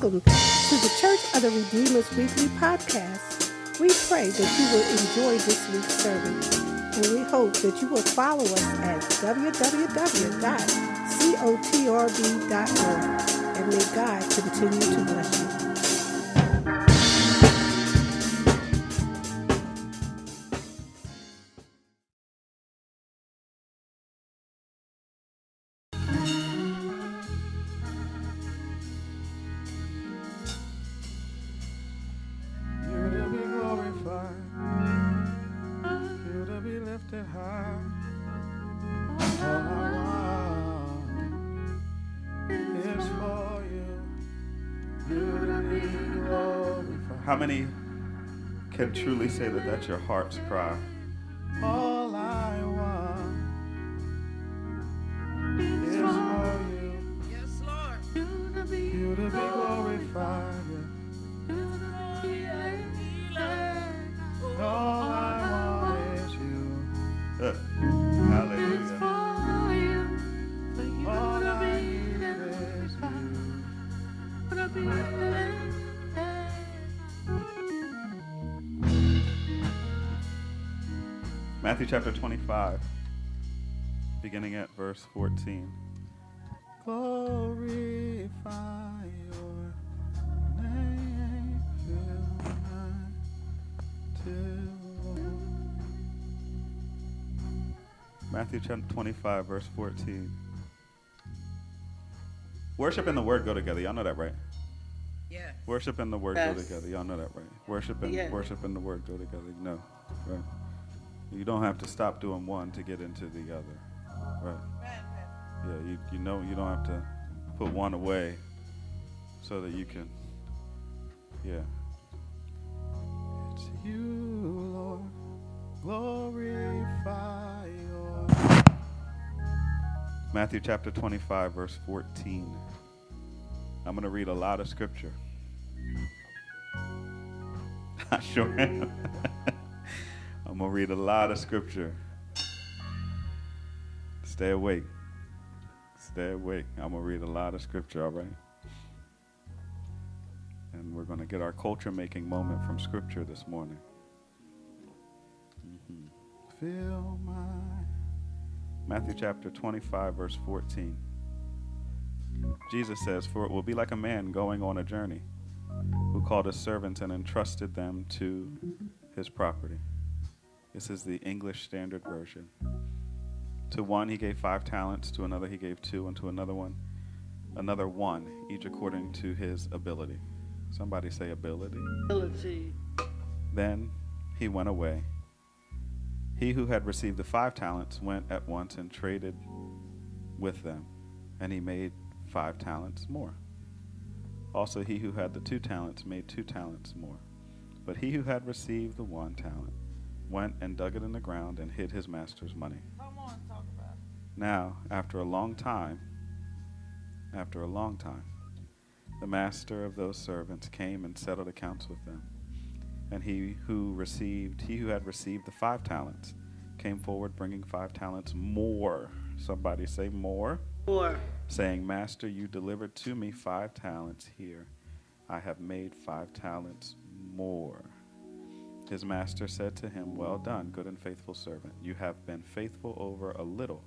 Welcome to the Church of the Redeemers Weekly Podcast. We pray that you will enjoy this week's sermon, and we hope that you will follow us at www.cotrb.org. And may God continue to bless you. Can truly say that that's your heart's cry? Matthew chapter 25, beginning at verse 14. Glorify your name, fill my temple. Matthew chapter 25, verse 14. Worship and the word go together. Y'all know that, right? Yes. Worship and the word Yes. go together. Y'all know that, right? Worship and Yeah. worship and the word go together. No, right? You don't have to stop doing one to get into the other, right? Yeah, you you know you don't have to put one away so that you can. Yeah. It's you, Lord. Glorify your. Matthew chapter 25, verse 14. I'm going to read a lot of scripture. I sure am. I'm going to read a lot of scripture. Stay awake. Stay awake. I'm going to read a lot of scripture, all right? And we're going to get our culture making moment from scripture this morning. Mhm. Fill my. Matthew chapter 25, verse 14. Jesus says, For it will be like a man going on a journey who called his servants and entrusted them to his property. This is the English Standard Version. To one he gave five talents, to another he gave two, and to another one another one, each according to his ability. Somebody say ability. Ability. Then he went away. He who had received the five talents went at once and traded with them, and he made five talents more. Also, he who had the two talents made two talents more. But he who had received the one talent went and dug it in the ground and hid his master's money. Come on, talk about it. Now, after a long time, after a long time, the master of those servants came and settled accounts with them. And he who received, he who had received the five talents, came forward bringing five talents more. Somebody say more. More. Saying, Master, you delivered to me five talents here. I have made five talents more. His master said to him, Well done, good and faithful servant. You have been faithful over a little,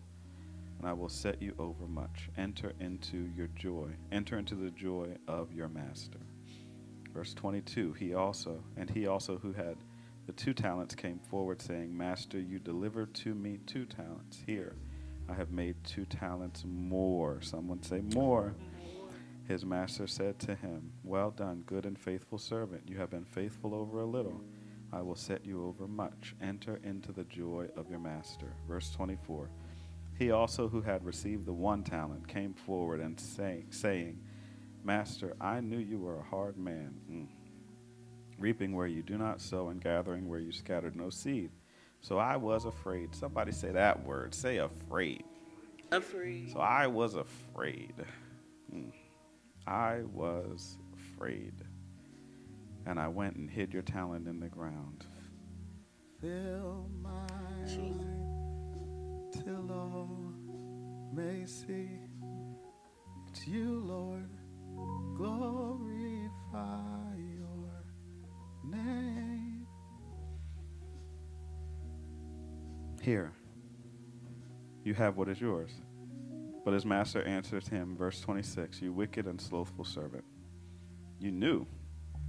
and I will set you over much. Enter into your joy. Enter into the joy of your master. Verse 22 He also, and he also who had the two talents came forward, saying, Master, you delivered to me two talents. Here, I have made two talents more. Someone say, More. His master said to him, Well done, good and faithful servant. You have been faithful over a little. I will set you over much. Enter into the joy of your master. Verse 24. He also, who had received the one talent, came forward and say, saying, Master, I knew you were a hard man, mm, reaping where you do not sow and gathering where you scattered no seed. So I was afraid. Somebody say that word. Say afraid. afraid. So I was afraid. Mm. I was afraid and I went and hid your talent in the ground. Fill my heart till all may see it's you, Lord. Glorify your name. Here, you have what is yours. But his master answered him, verse 26 You wicked and slothful servant, you knew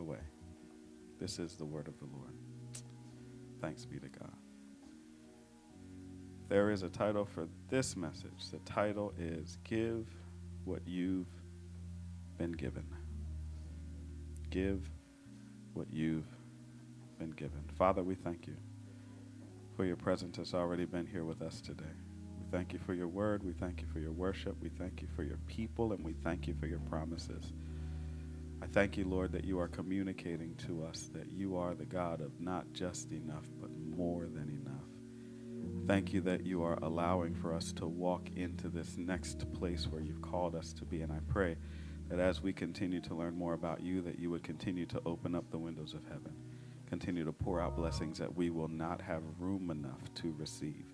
away. This is the word of the Lord. Thanks be to God. There is a title for this message. The title is Give What You've Been Given. Give what you've been given. Father, we thank you for your presence that's already been here with us today. We thank you for your word. We thank you for your worship. We thank you for your people, and we thank you for your promises. I thank you, Lord, that you are communicating to us that you are the God of not just enough, but more than enough. Thank you that you are allowing for us to walk into this next place where you've called us to be. And I pray that as we continue to learn more about you, that you would continue to open up the windows of heaven, continue to pour out blessings that we will not have room enough to receive.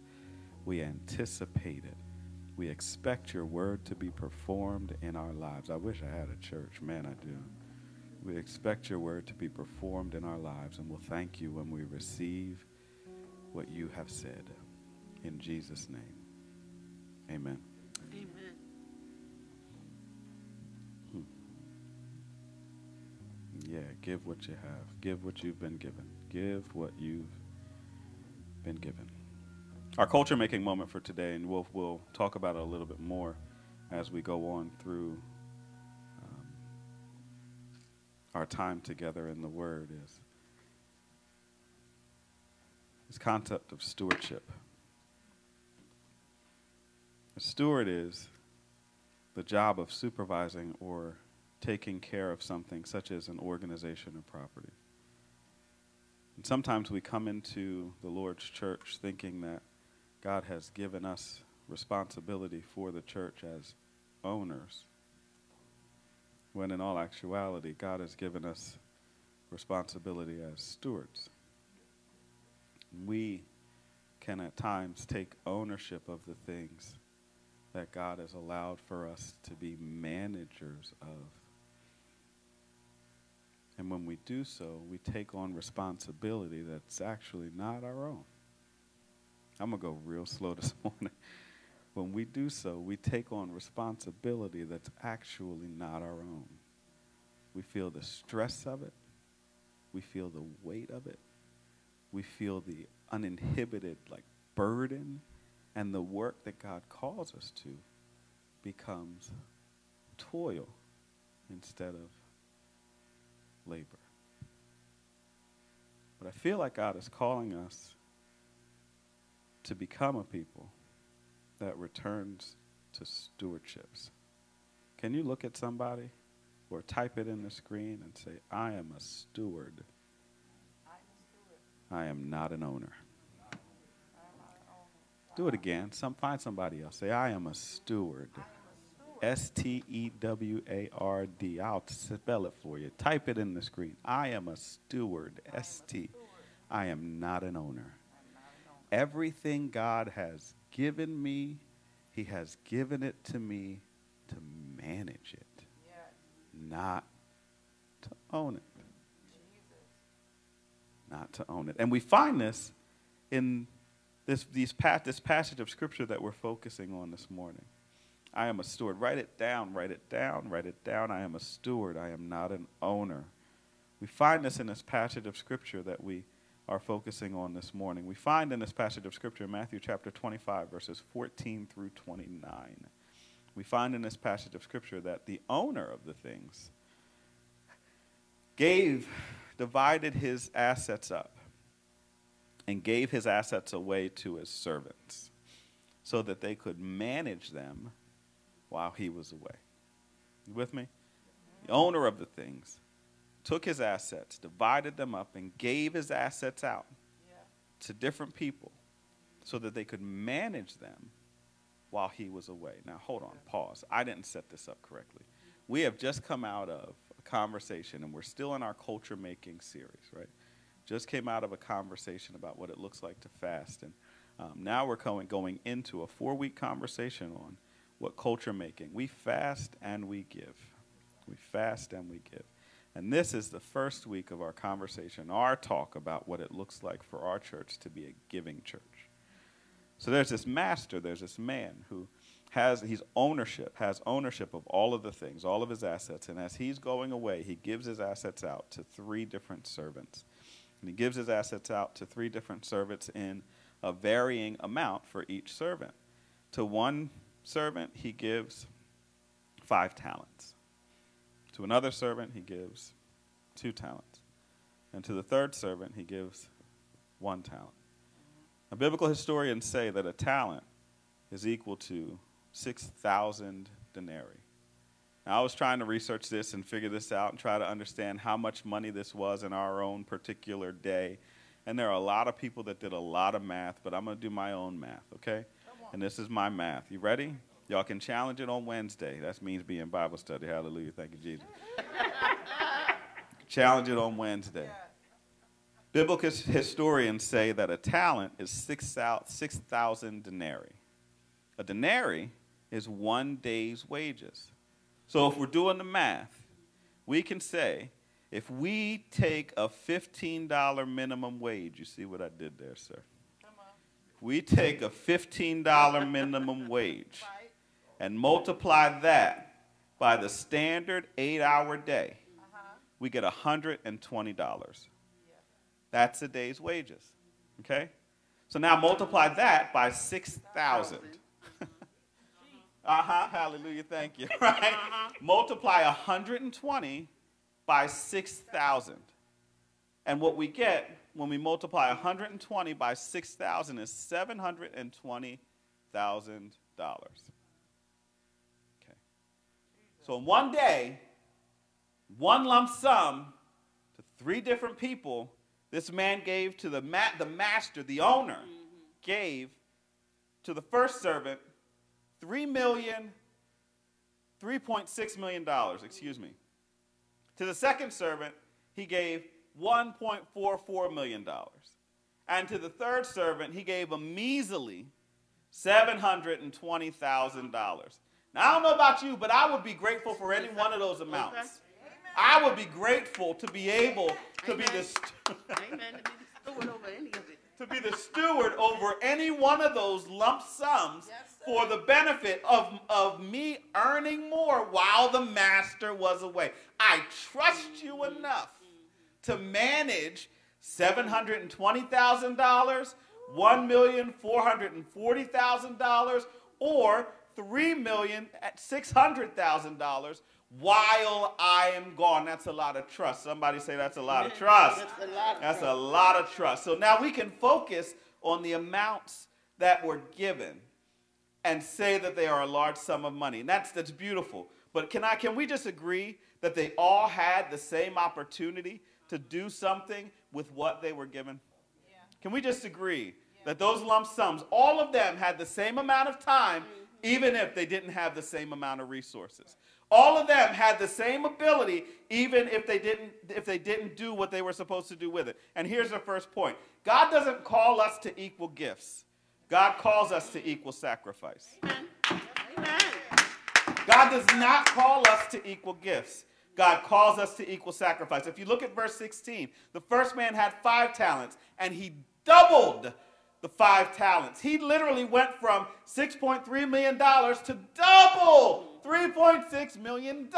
We anticipate it. We expect your word to be performed in our lives. I wish I had a church. Man, I do. We expect your word to be performed in our lives, and we'll thank you when we receive what you have said. In Jesus' name, amen. Amen. Hmm. Yeah, give what you have. Give what you've been given. Give what you've been given. Our culture making moment for today, and we'll, we'll talk about it a little bit more as we go on through um, our time together in the Word, is this concept of stewardship. A steward is the job of supervising or taking care of something, such as an organization or property. And sometimes we come into the Lord's church thinking that God has given us responsibility for the church as owners, when in all actuality, God has given us responsibility as stewards. We can at times take ownership of the things that God has allowed for us to be managers of. And when we do so, we take on responsibility that's actually not our own. I'm going to go real slow this morning. when we do so, we take on responsibility that's actually not our own. We feel the stress of it, we feel the weight of it, we feel the uninhibited like burden and the work that God calls us to becomes toil instead of labor. But I feel like God is calling us to become a people that returns to stewardships. Can you look at somebody or type it in the screen and say, I am a steward? I am not an owner. Do it again. Some find somebody else. Say, I am a steward. S T E W A R D. I'll spell it for you. Type it in the screen. I am a steward. S T. I am not an owner. Everything God has given me, He has given it to me to manage it, not to own it. Not to own it. And we find this in this, these this passage of scripture that we're focusing on this morning. I am a steward. Write it down, write it down, write it down. I am a steward. I am not an owner. We find this in this passage of scripture that we are focusing on this morning. We find in this passage of scripture, in Matthew chapter 25, verses 14 through 29. We find in this passage of scripture that the owner of the things gave, divided his assets up and gave his assets away to his servants so that they could manage them while he was away. You with me? The owner of the things took his assets, divided them up, and gave his assets out to different people so that they could manage them while he was away. Now, hold on, pause. I didn't set this up correctly. We have just come out of a conversation, and we're still in our culture making series, right? Just came out of a conversation about what it looks like to fast. And um, now we're going, going into a four week conversation on what culture making. We fast and we give. We fast and we give. And this is the first week of our conversation, our talk about what it looks like for our church to be a giving church. So there's this master, there's this man who has he's ownership, has ownership of all of the things, all of his assets, and as he's going away, he gives his assets out to three different servants. And he gives his assets out to three different servants in a varying amount for each servant. To one servant, he gives five talents. To another servant, he gives two talents. And to the third servant, he gives one talent. Now, biblical historians say that a talent is equal to 6,000 denarii. Now, I was trying to research this and figure this out and try to understand how much money this was in our own particular day. And there are a lot of people that did a lot of math, but I'm going to do my own math, okay? And this is my math. You ready? Y'all can challenge it on Wednesday. That means being Bible study. Hallelujah. Thank you, Jesus. challenge it on Wednesday. Biblical historians say that a talent is 6,000 denarii. A denarii is one day's wages. So if we're doing the math, we can say if we take a $15 minimum wage, you see what I did there, sir? If we take a $15 minimum wage and multiply that by the standard eight hour day, we get $120. That's a day's wages. Okay? So now multiply that by 6,000. uh huh. Hallelujah. Thank you. Right? Multiply 120 by 6,000. And what we get when we multiply 120 by 6,000 is $720,000. So in one day, one lump sum to three different people, this man gave to the, ma- the master, the owner, mm-hmm. gave to the first servant three million, $3.6 million, excuse me. To the second servant, he gave $1.44 million. And to the third servant, he gave a measly $720,000. Now, I don't know about you, but I would be grateful for any one of those amounts. I would be grateful to be able to be the st- Amen. To be the steward over any of it. to be the steward over any one of those lump sums Yes, for the benefit of, of me earning more while the master was away. I trust you enough to manage $720,000, $1,440,000, or $3,600,000 while I am gone. That's a lot of trust. Somebody say that's a lot of trust. That's a lot of That's a trust. lot of trust. So now we can focus on the amounts that were given and say that they are a large sum of money. And that's that's beautiful. But can I can we just agree that they all had the same opportunity to do something with what they were given? Can we just agree that those lump sums, all of them had the same amount of time, mm-hmm. Even if they didn't have the same amount of resources? All of them had the same ability, even if they didn't if they didn't do what they were supposed to do with it. And here's the first point: God doesn't call us to equal gifts. God calls us to equal sacrifice. Amen. God does not call us to equal gifts. God calls us to equal sacrifice. If you look at verse 16, the first man had five talents and he doubled the five talents. He literally went from $6.3 million to double $3.6 million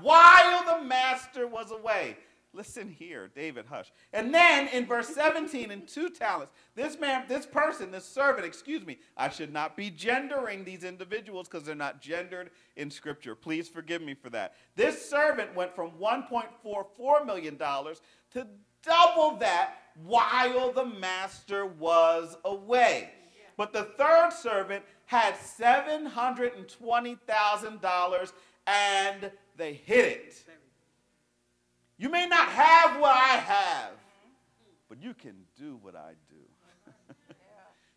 while the master was away. Listen here, David, hush. And then in verse 17, in two talents, this man, this person, this servant, excuse me, I should not be gendering these individuals because they're not gendered in Scripture. Please forgive me for that. This servant went from $1.44 million to double that while the master was away. But the third servant had $720,000 and they hid it. You may not have what I have, but you can do what I do.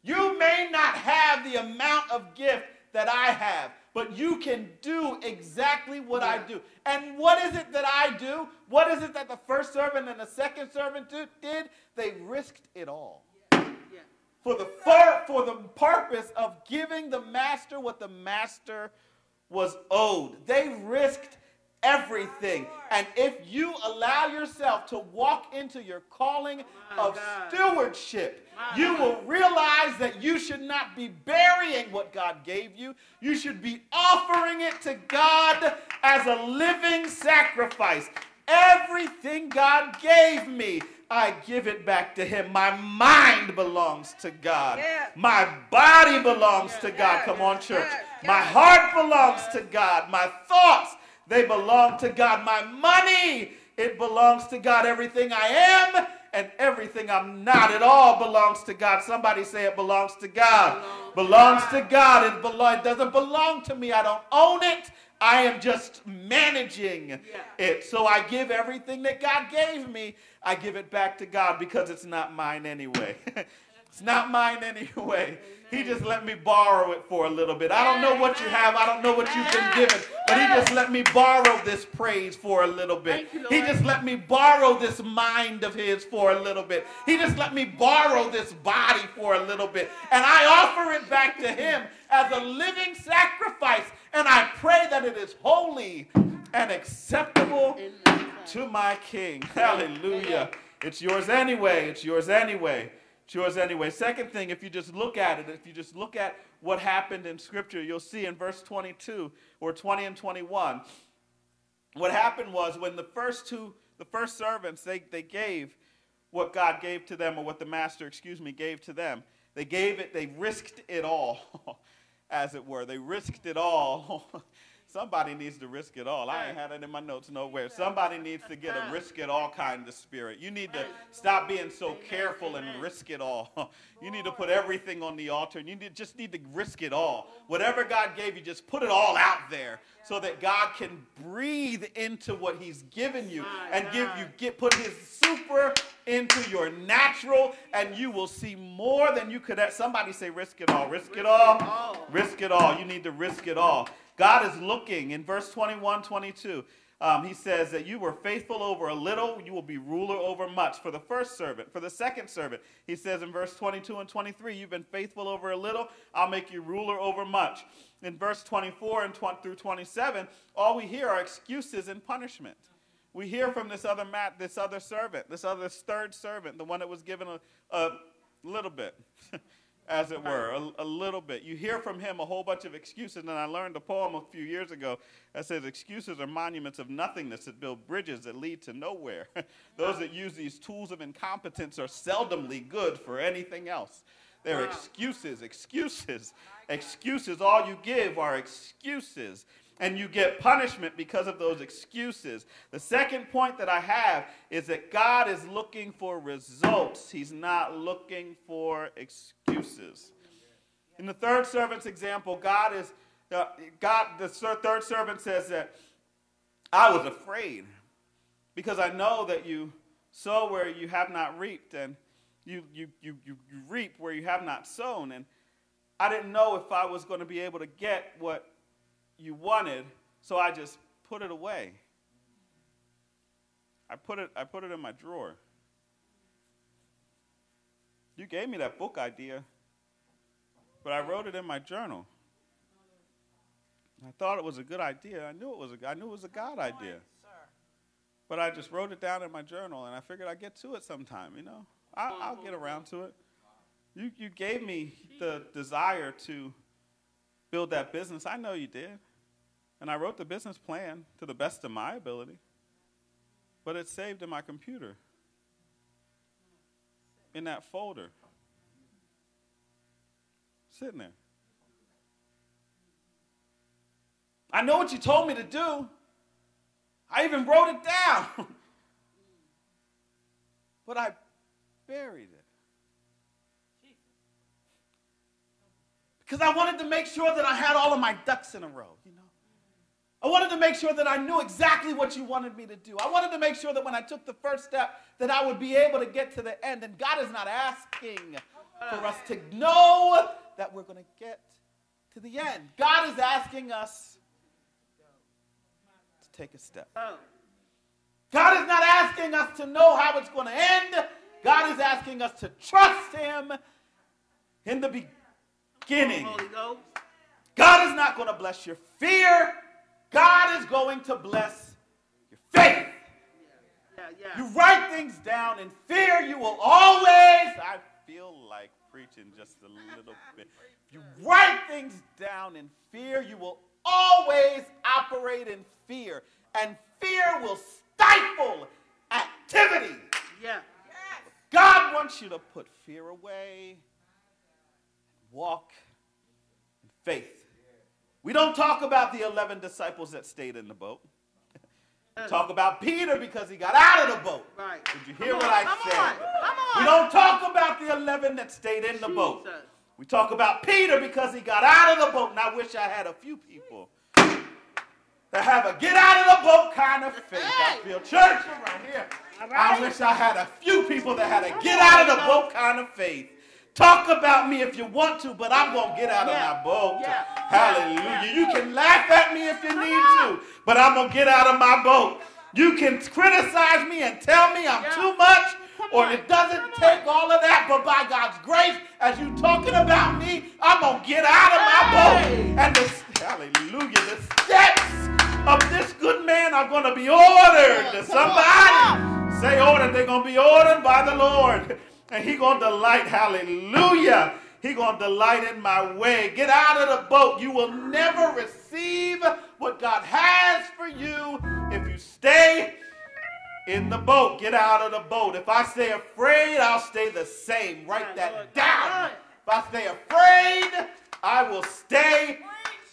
You may not have the amount of gift that I have, but you can do exactly what I do. And what is it that I do? What is it that the first servant and the second servant do- did? They risked it all. For the, for, for the purpose of giving the master what the master was owed. They risked everything. And if you allow yourself to walk into your calling of stewardship, you will realize that you should not be burying what God gave you. You should be offering it to God as a living sacrifice. Everything God gave me, I give it back to Him. My mind belongs to God. Yeah. My body belongs to God. Come on, church. My heart belongs to God. My thoughts, they belong to God. My money, it belongs to God. Everything I am and everything I'm not, it all belongs to God. Somebody say it belongs to God. Belongs to God. It, belo- it doesn't belong to me. I don't own it. I am just managing it. So I give everything that God gave me, I give it back to God because it's not mine anyway. it's not mine anyway. He just let me borrow it for a little bit. I don't know what you have. I don't know what you've been given. But he just let me borrow this praise for a little bit. He just let me borrow this mind of his for a little bit. He just let me borrow this body for a little bit. And I offer it back to him as a living sacrifice. And I pray that it is holy and acceptable to my King. Hallelujah. It's yours anyway. It's yours anyway. It's yours anyway. Second thing, if you just look at it, if you just look at what happened in Scripture, you'll see in verse 22 or 20 and 21 what happened was when the first two the first servants they, they gave what god gave to them or what the master excuse me gave to them they gave it they risked it all as it were they risked it all somebody needs to risk it all. I ain't had it in my notes nowhere. Somebody needs to get a risk it all kind of spirit. You need to stop being so careful and risk it all. You need to put everything on the altar. And you need, just need to risk it all. Whatever god gave you just put it all out there so that god can breathe into what he's given you and give you get put his super into your natural and you will see more than you could somebody say risk it all risk it all. risk it all. You need to risk it all god is looking in verse 21 22 um, he says that you were faithful over a little, you will be ruler over much. For the first servant, for the second servant, he says in verse 22 and 23, you've been faithful over a little, I'll make you ruler over much. In verse 24 and 20 through 27, all we hear are excuses and punishment. We hear from this other mat, this other servant, this other third servant, the one that was given a, a little bit, as it were, a, a little bit. You hear from him a whole bunch of excuses, and I learned a poem a few years ago that says excuses are monuments of nothingness that build bridges that lead to nowhere. Those that use these tools of incompetence are seldomly good for anything else. They're excuses, excuses, excuses. All you give are excuses. And you get punishment because of those excuses. The second point that I have is that God is looking for results, He's not looking for excuses. In the third servant's example, God is, uh, God, the third servant says that I was afraid because I know that you sow where you have not reaped and you, you, you, you, you reap where you have not sown. And I didn't know if I was going to be able to get what you wanted, so I just put it away. I put it, I put it in my drawer. You gave me that book idea, but I wrote it in my journal. I thought it was a good idea. I knew it was a, I knew it was a God idea. But I just wrote it down in my journal, and I figured I'd get to it sometime. You know, I, I'll get around to it. You, you gave me the desire to build that business. I know you did. And I wrote the business plan to the best of my ability. But it's saved in my computer, in that folder, sitting there. I know what you told me to do. I even wrote it down. but I buried it. Because I wanted to make sure that I had all of my ducks in a row, you know. I wanted to make sure that I knew exactly what you wanted me to do. I wanted to make sure that when I took the first step that I would be able to get to the end. And God is not asking for us to know that we're going to get to the end. God is asking us to take a step. God is not asking us to know how it's going to end. God is asking us to trust Him in the beginning. God is not going to bless your fear. God is going to bless your faith. Yeah, yeah. You write things down in fear, you will always. I feel like preaching just a little bit. You write things down in fear, you will always operate in fear. And fear will stifle activity. Yeah. God wants you to put fear away, walk in faith. We don't talk about the 11 disciples that stayed in the boat. Talk about Peter because he got out of the boat. Right. Did you hear what I come said? on, come on. We don't talk about the 11 that stayed in the boat. Jesus. We talk about Peter because he got out of the boat. And I wish I had a few people that have a get out of the boat kind of faith. I feel church right here. All I wish I had a few people that had a get out of the boat kind of faith. Talk about me if you want to, but I'm going to get out Yeah. of my boat. Yeah. Hallelujah. Yeah. You can laugh at me if you need to, but I'm going to get out of my boat. You can criticize me and tell me I'm too much, Come or on. it doesn't take all of that, but by God's grace, as you talking about me, I'm going to get out of my boat. And the, hallelujah, the steps of this good man are going to be ordered. On, Somebody say ordered. They're going to be ordered by the Lord. And he to delight. Hallelujah. He to delight in my way. Get out of the boat. You will never receive what God has for you if you stay in the boat. Get out of the boat. If I stay afraid, I'll stay the same. Write that down. If I stay afraid, I will stay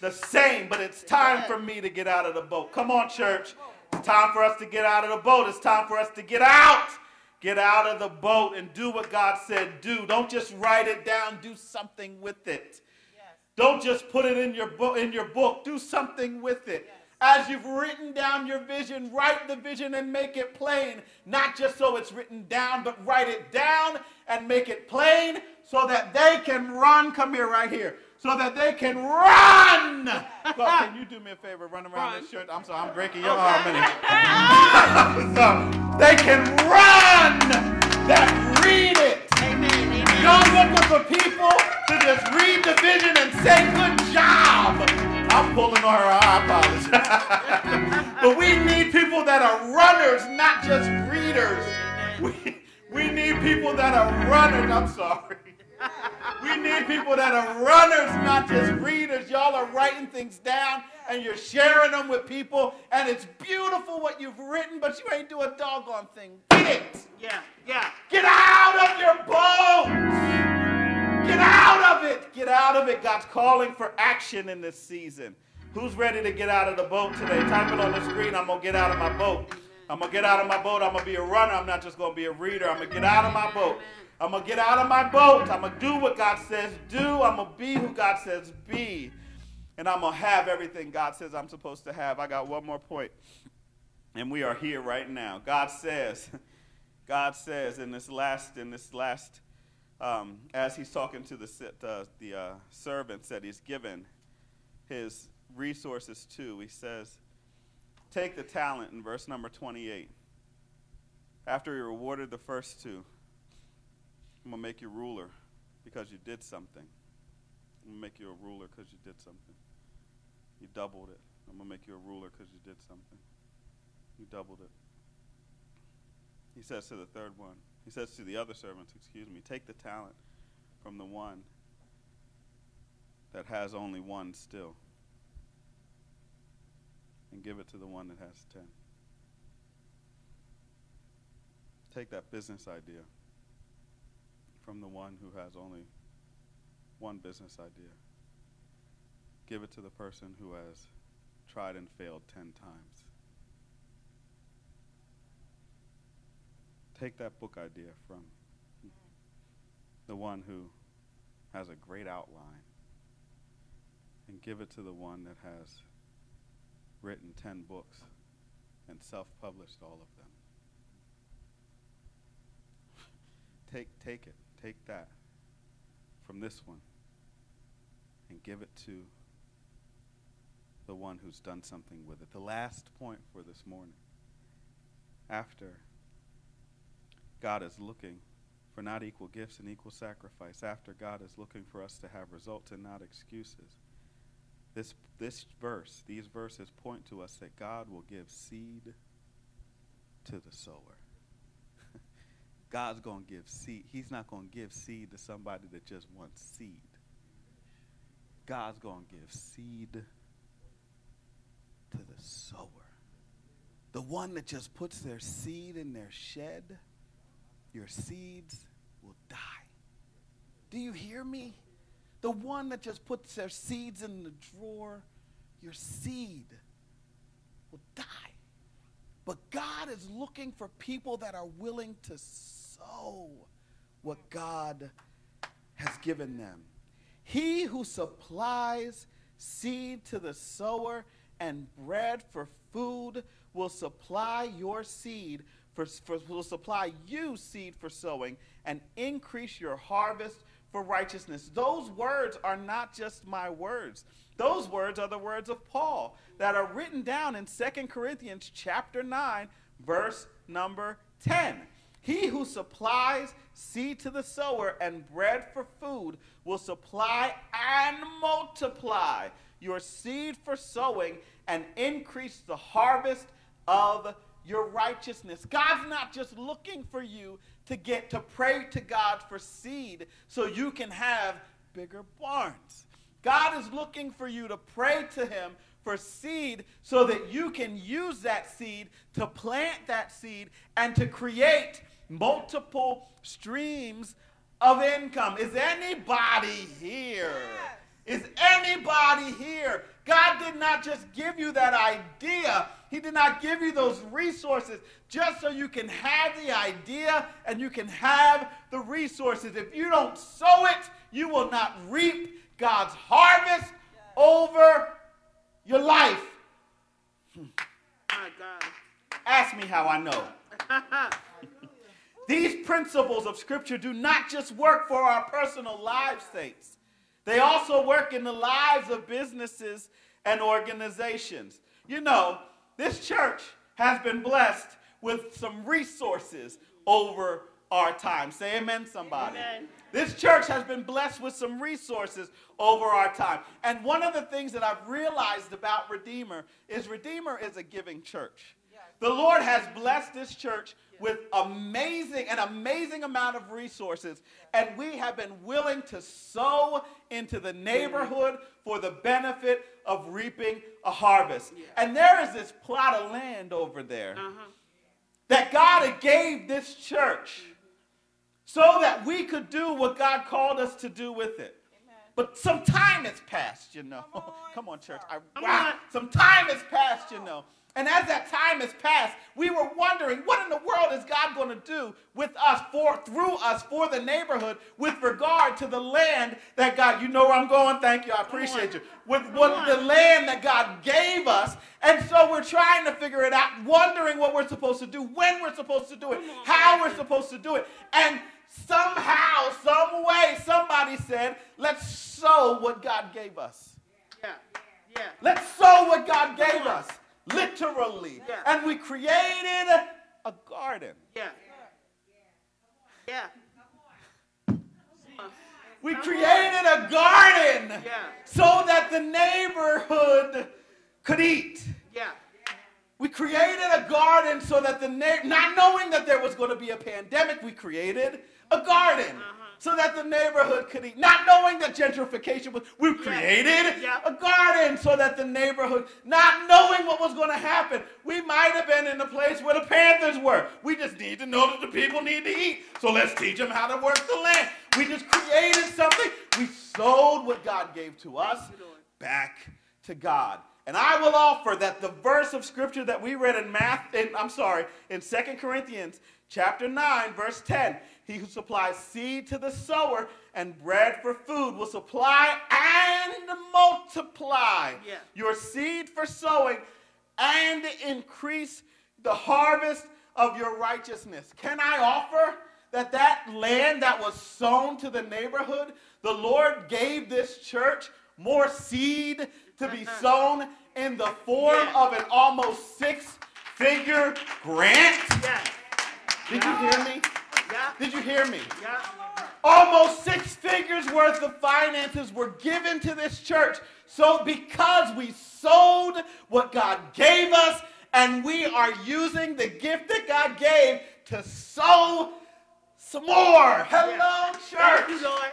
the same. But it's time for me to get out of the boat. Come on, church. It's time for us to get out of the boat. It's time for us to get out. Get out of the boat and do what God said do. Don't just write it down, do something with it. Don't just put it in your book in your book. Do something with it. As you've written down your vision, write the vision and make it plain. Not just so it's written down, but write it down and make it plain so that they can run. Come here, right here. So that they can run. Can you do me a favor? Run around this church. I'm sorry, I'm breaking your arm. Minnie. so they can run that read it. Amen. Amen. Y'all looking for people to just read the vision and say, good job. I'm pulling on her, I apologize. but we need people that are runners, not just readers. We, we need people that are runners. I'm sorry. We need people that are runners, not just readers. Y'all are writing things down and you're sharing them with people, and it's beautiful what you've written, but you ain't do a doggone thing. Get it. Yeah. Yeah. Get out of your boat. Get out of it. Get out of it. God's calling for action in this season. Who's ready to get out of the boat today? Type it on the screen. I'm going to get out of my boat. I'm going to get out of my boat. I'm going to be a runner. I'm not just going to be a reader. I'm going to get out of my boat. I'm going to get out of my boat. I'm going to do what God says do. I'm going to be who God says be. And I'm going to have everything God says I'm supposed to have. I got one more point. And we are here right now. God says, God says in this last, in this last, um, as he's talking to the uh, the uh, servants that he's given his resources to, he says, "Take the talent." In verse number twenty-eight, after he rewarded the first two, I'm gonna make you a ruler because you did something. I'm gonna make you a ruler because you did something. You doubled it. I'm gonna make you a ruler because you did something. You doubled it. He says to the third one, he says to the other servants, excuse me, take the talent from the one that has only one still and give it to the one that has ten. Take that business idea from the one who has only one business idea. Give it to the person who has tried and failed ten times. Take that book idea from the one who has a great outline and give it to the one that has written 10 books and self published all of them. take, take it. Take that. from this one and give it to the one who's done something with it. The last point for this morning. After God is looking for not equal gifts and equal sacrifice, after God is looking for us to have results and not excuses, this, this verse, these verses point to us that God will give seed to the sower. God's going to give seed. He's not going to give seed to somebody that just wants seed. God's going to give seed to the sower. The one that just puts their seed in their shed, your seeds will die. Do you hear me? The one that just puts their seeds in the drawer, your seed will die. But God is looking for people that are willing to sow what God has given them. He who supplies seed to the sower and bread for food will supply your seed for, for will supply you seed for sowing and increase your harvest for righteousness. Those words are not just my words. Those words are the words of Paul that are written down in 2 Corinthians chapter 9 verse number 10. He who supplies seed to the sower and bread for food will supply and multiply your seed for sowing and increase the harvest of your righteousness. God's not just looking for you to get to pray to God for seed so you can have bigger barns. God is looking for you to pray to Him for seed so that you can use that seed to plant that seed and to create multiple streams of income. Is anybody here? Is anybody here? God did not just give you that idea. He did not give you those resources just so you can have the idea and you can have the resources. If you don't sow it, you will not reap God's harvest over your life. My God. Ask me how I know. These principles of Scripture do not just work for our personal lives, saints. They also work in the lives of businesses and organizations. You know, this church has been blessed with some resources over our time. Say amen, somebody. Amen. This church has been blessed with some resources over our time. And one of the things that I've realized about Redeemer is Redeemer is a giving church. The Lord has blessed this church with amazing an amazing amount of resources and we have been willing to sow into the neighborhood for the benefit of reaping a harvest. And there is this plot of land over there Uh-huh. that God gave this church so that we could do what God called us to do with it. But some time has passed, you know. Come on, church. I, Come wow. on. Some time has passed, you know. And as that time has passed, we were wondering, what in the world is God going to do with us, for through us, for the neighborhood, with regard to the land that God, you know where I'm going, thank you, I appreciate you. With what the land that God gave us. And so we're trying to figure it out, wondering what we're supposed to do, when we're supposed to do it, how we're supposed to do it. And somehow, some way, somebody said, let's sow what God gave us. Yeah. Yeah. Let's sow what God gave us, literally. Yeah. And we created a garden. Yeah. Yeah. We created a garden Yeah. so that the neighborhood could eat. Yeah. We created a garden so that the na- not knowing that there was going to be a pandemic, we created a garden Uh-huh. so that the neighborhood could eat. Not knowing that gentrification was, we created Yeah. a garden so that the neighborhood, not knowing what was going to happen, we might have been in the place where the Panthers were. We just need to know that the people need to eat, so let's teach them how to work the land. We just created something. We sold what God gave to us back to God. And I will offer that the verse of scripture that we read in math, in, I'm sorry, in 2 Corinthians chapter 9, verse 10, he who supplies seed to the sower and bread for food will supply and multiply Yeah. your seed for sowing and increase the harvest of your righteousness. Can I offer that that land that was sown to the neighborhood, the Lord gave this church more seed to be sown in the form Yeah. of an almost six figure grant? Yeah. Did you hear me? Yeah. Did you hear me? Yeah. Almost six figures worth of finances were given to this church. So, because we sold what God gave us, and we are using the gift that God gave to sow some more. Hello, Thank you, church. Lord.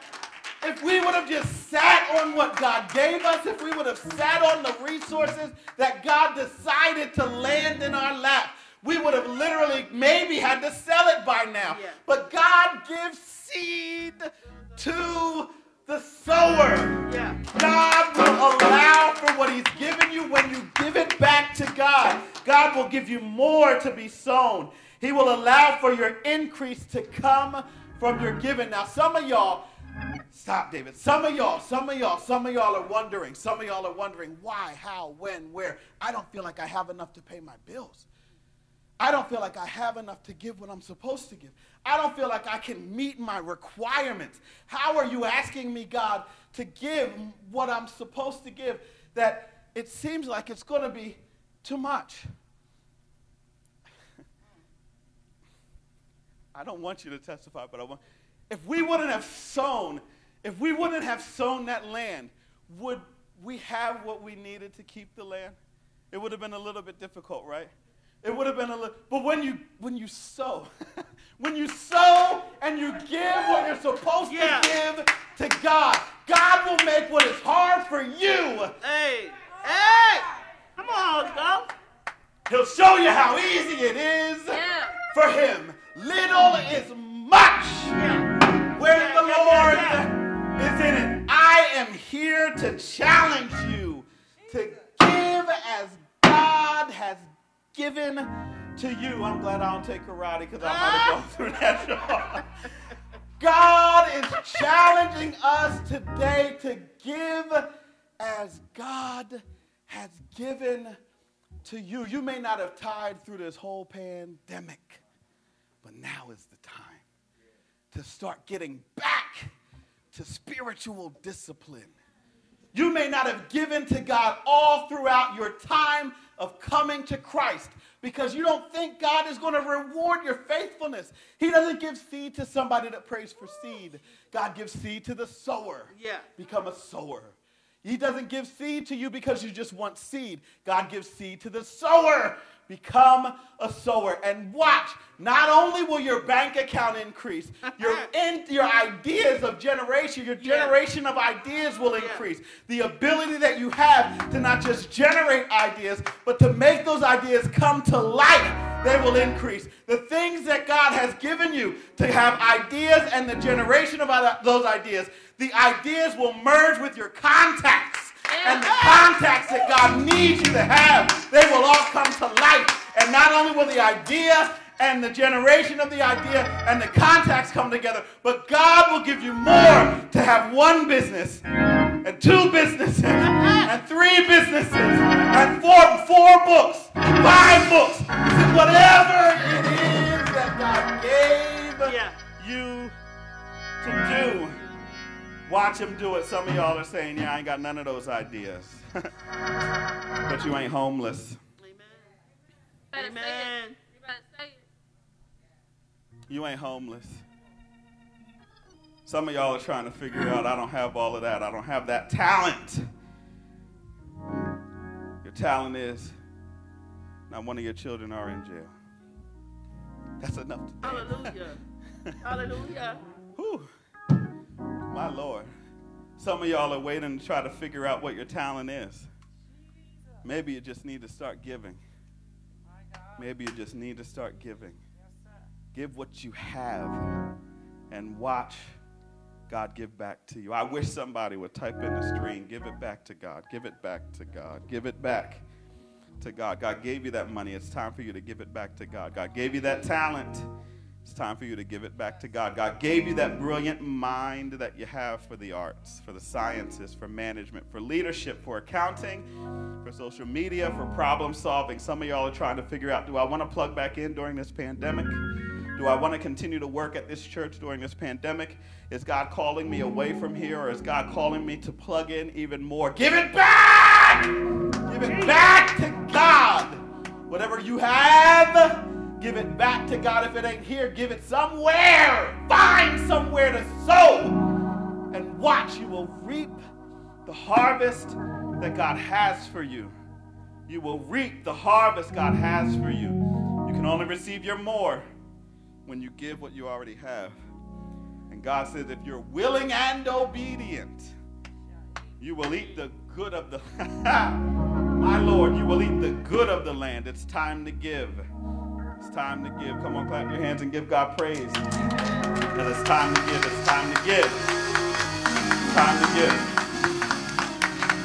If we would have just sat on what God gave us, if we would have sat on the resources that God decided to land in our lap, we would have literally maybe had to sell it by now. Yeah. But God gives seed to the sower. Yeah. God will allow for what He's given you when you give it back to God. God will give you more to be sown. He will allow for your increase to come from your giving. Now, some of y'all, stop, David. Some of y'all, some of y'all, some of y'all are wondering. Some of y'all are wondering why, how, when, where. I don't feel like I have enough to pay my bills. I don't feel like I have enough to give what I'm supposed to give. I don't feel like I can meet my requirements. How are you asking me, God, to give what I'm supposed to give that it seems like it's going to be too much? I don't want you to testify, but I want. If we wouldn't have sown, if we wouldn't have sown that land, would we have what we needed to keep the land? It would have been a little bit difficult, right? It would have been a little. But when you when you sow, when you sow and you give what you're supposed Yeah. to give to God, God will make what is hard for you. Hey. Hey. Come on, go. He'll show you how easy it is Yeah. for Him. Little is much. Yeah. where Yeah, the yeah, Lord is in it. I am here to challenge given to you. I'm glad I don't take karate because I might have gone through that. God is challenging us today to give as God has given to you. You may not have tied through this whole pandemic, but now is the time to start getting back to spiritual discipline. You may not have given to God all throughout your time of coming to Christ because you don't think God is going to reward your faithfulness. He doesn't give seed to somebody that prays for seed. God gives seed to the sower. Yeah. Become a sower. He doesn't give seed to you because you just want seed. God gives seed to the sower. Become a sower and watch. Not only will your bank account increase, your in, your ideas of generation, your Yeah. generation of ideas will increase. The ability that you have to not just generate ideas, but to make those ideas come to life, they will increase. The things that God has given you to have ideas and the generation of those ideas, the ideas will merge with your contacts. And the contacts that God needs you to have, they will all come to life. And not only will the idea and the generation of the idea and the contacts come together, but God will give you more to have one business and two businesses and three businesses and four, four books, five books, whatever it is that God gave Yeah. you to do. Watch him do it. Some of y'all are saying, yeah, I ain't got none of those ideas. but you ain't homeless. Amen. Better say it. Amen. You say it. You ain't homeless. Some of y'all are trying to figure out, I don't have all of that. I don't have that talent. Your talent is not one of your children are in jail. That's enough to Hallelujah. Hallelujah. Whew. My Lord. Some of y'all are waiting to try to figure out what your talent is. Maybe you just need to start giving. Maybe you just need to start giving. Give what you have and watch God give back to you. I wish somebody would type in the screen, give it back to God, give it back to God, give it back to God. God gave you that money. It's time for you to give it back to God. God gave you that talent. It's time for you to give it back to God. God gave you that brilliant mind that you have for the arts, for the sciences, for management, for leadership, for accounting, for social media, for problem solving. Some of y'all are trying to figure out do I want to plug back in during this pandemic? Do I want to continue to work at this church during this pandemic? Is God calling me away from here or is God calling me to plug in even more? Give it back! Give it back to God. Whatever you have, give it back to God. If it ain't here, give it somewhere. Find somewhere to sow and watch. You will reap the harvest that God has for you. You will reap the harvest God has for you. You can only receive your more when you give what you already have. And God says, if you're willing and obedient, you will eat the good of the my Lord, you will eat the good of the land. It's time to give. It's time to give. Come on, clap your hands and give God praise. And it's time to give. It's time to give. It's time to give.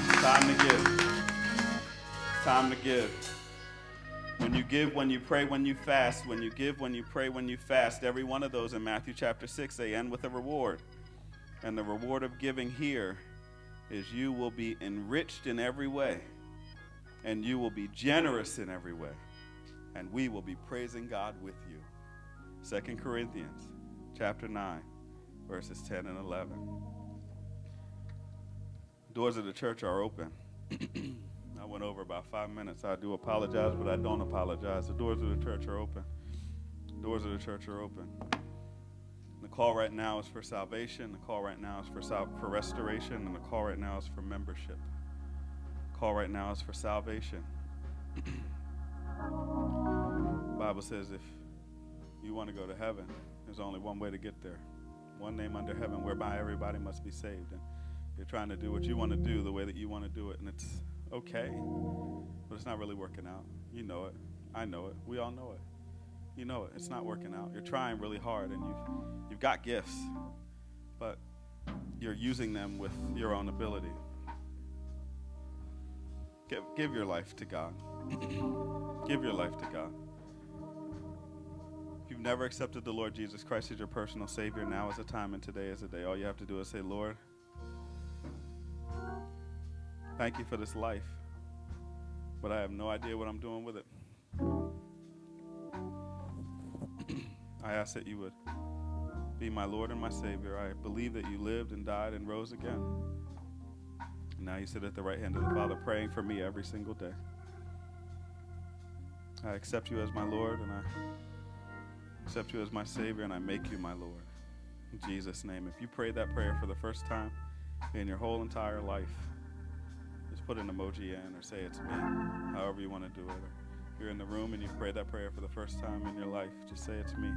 It's time to give. It's time to give. When you give, when you pray, when you fast, when you give, when you pray, when you fast, every one of those in Matthew chapter 6, they end with a reward. And the reward of giving here is you will be enriched in every way, and you will be generous in every way, and we will be praising God with you. 2 Corinthians chapter 9, verses 10 and 11. Doors of the church are open. I went over about five minutes. I do apologize, but I don't apologize. The doors of the church are open. The doors of the church are open. The call right now is for salvation. The call right now is for sal- for restoration, and the call right now is for membership. The call right now is for salvation. Bible says if you want to go to heaven, there's only one way to get there. One name under heaven whereby everybody must be saved. And you're trying to do what you want to do the way that you want to do it, and it's okay, but it's not really working out. You know it. I know it. We all know it. You know it. It's not working out. You're trying really hard, and you've you've got gifts, but you're using them with your own ability. Give, give your life to God. give your life to God. You've never accepted the Lord Jesus Christ as your personal Savior, now is the time and today is the day. All you have to do is say, Lord, thank you for this life, but I have no idea what I'm doing with it. I ask that you would be my Lord and my Savior. I believe that you lived and died and rose again. And now you sit at the right hand of the Father praying for me every single day. I accept you as my Lord and I accept you as my Savior and I make you my Lord. In Jesus' name. If you prayed that prayer for the first time in your whole entire life, just put an emoji in or say it's me, however you want to do it. Or if you're in the room and you prayed that prayer for the first time in your life, just say it's me.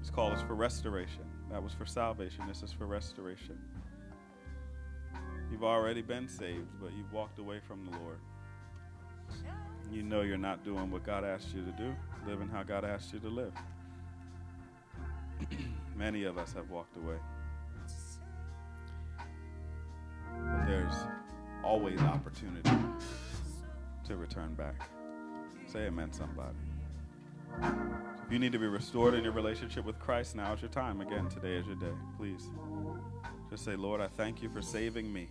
This call is for restoration. That was for salvation. This is for restoration. You've already been saved, but you've walked away from the Lord. You know you're not doing what God asked you to do, living how God asked you to live. Many of us have walked away. But there's always opportunity to return back. Say amen, somebody. If you need to be restored in your relationship with Christ, now is your time. Again, today is your day. Please. Just say, Lord, I thank you for saving me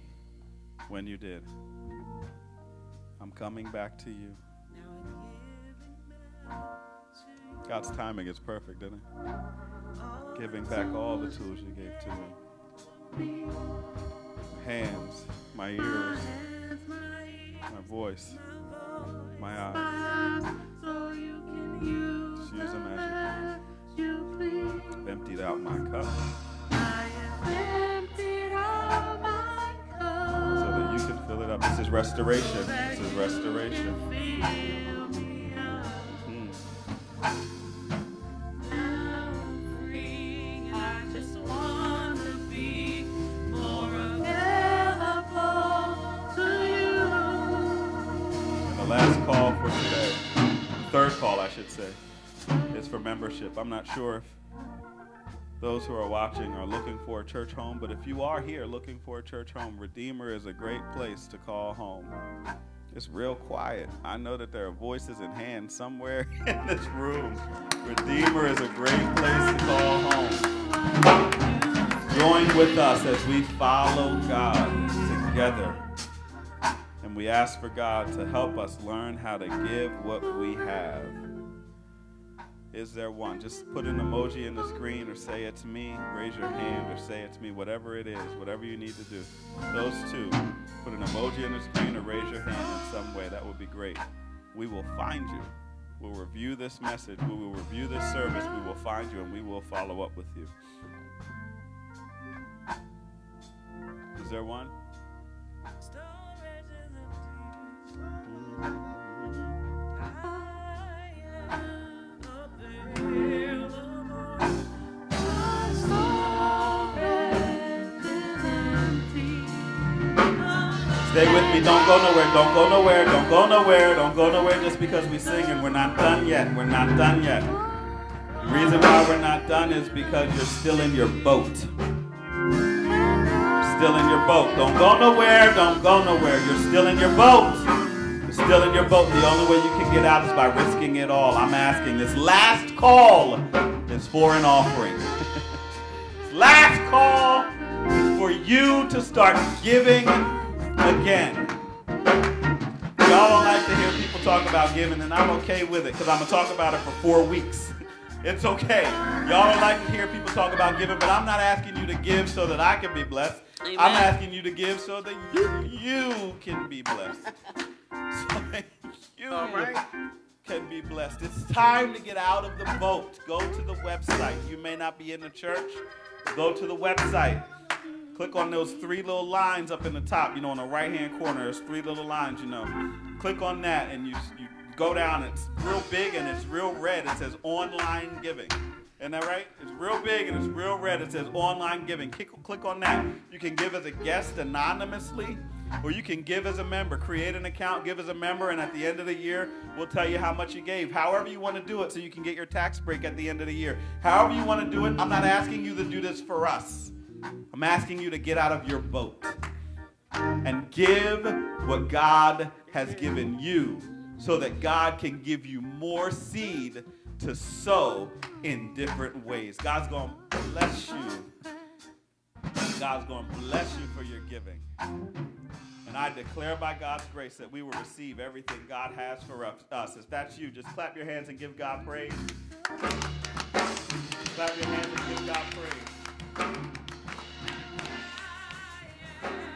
when you did. I'm coming back to you. God's timing is perfect, isn't it? Giving back all the tools you gave to me hands, my ears, my voice, my eyes. Just use them as you please. I've emptied out my cup so that you can fill it up. This is restoration. This is restoration. Membership. I'm not sure if those who are watching are looking for a church home, but if you are here looking for a church home, Redeemer is a great place to call home. It's real quiet. I know that there are voices and hands somewhere in this room. Redeemer is a great place to call home. Join with us as we follow God together. And we ask for God to help us learn how to give what we have. Is there one? Just put an emoji in the screen or say it to me. Raise your hand or say it to me. Whatever it is, whatever you need to do. Those two. Put an emoji in the screen or raise your hand in some way. That would be great. We will find you. We'll review this message. We will review this service. We will find you and we will follow up with you. Is there one? Stay with me. Don't go nowhere. Don't go nowhere. Don't go nowhere. Don't go nowhere just because we sing and we're not done yet. We're not done yet. The reason why we're not done is because you're still in your boat. Still in your boat. Don't go nowhere. Don't go nowhere. You're still in your boat. You're still in your boat. The only way you can get out is by risking it all. I'm asking. This last call is for an offering. last call for you to start giving again. Y'all don't like to hear people talk about giving, and I'm okay with it because I'm going to talk about it for four weeks. It's okay. Y'all don't like to hear people talk about giving, but I'm not asking you to give so that I can be blessed. Amen. I'm asking you to give so that you, you can be blessed. So that you All right. can be blessed. It's time to get out of the boat. Go to the website. You may not be in the church. Go to the website. Click on those three little lines up in the top. You know, on the right hand corner, there's three little lines, you know. Click on that and you, you go down. It's real big and it's real red. It says online giving. Isn't that right? It's real big and it's real red. It says online giving. Click, click on that. You can give as a guest anonymously, or you can give as a member. Create an account, give as a member, and at the end of the year, we'll tell you how much you gave. However, you want to do it so you can get your tax break at the end of the year. However, you want to do it, I'm not asking you to do this for us. I'm asking you to get out of your boat and give what God has given you so that God can give you more seed to sow in different ways. God's going to bless you. God's going to bless you for your giving. And I declare by God's grace that we will receive everything God has for us. us. If that's you, just clap your hands and give God praise. Clap your hands and give God praise. Yeah.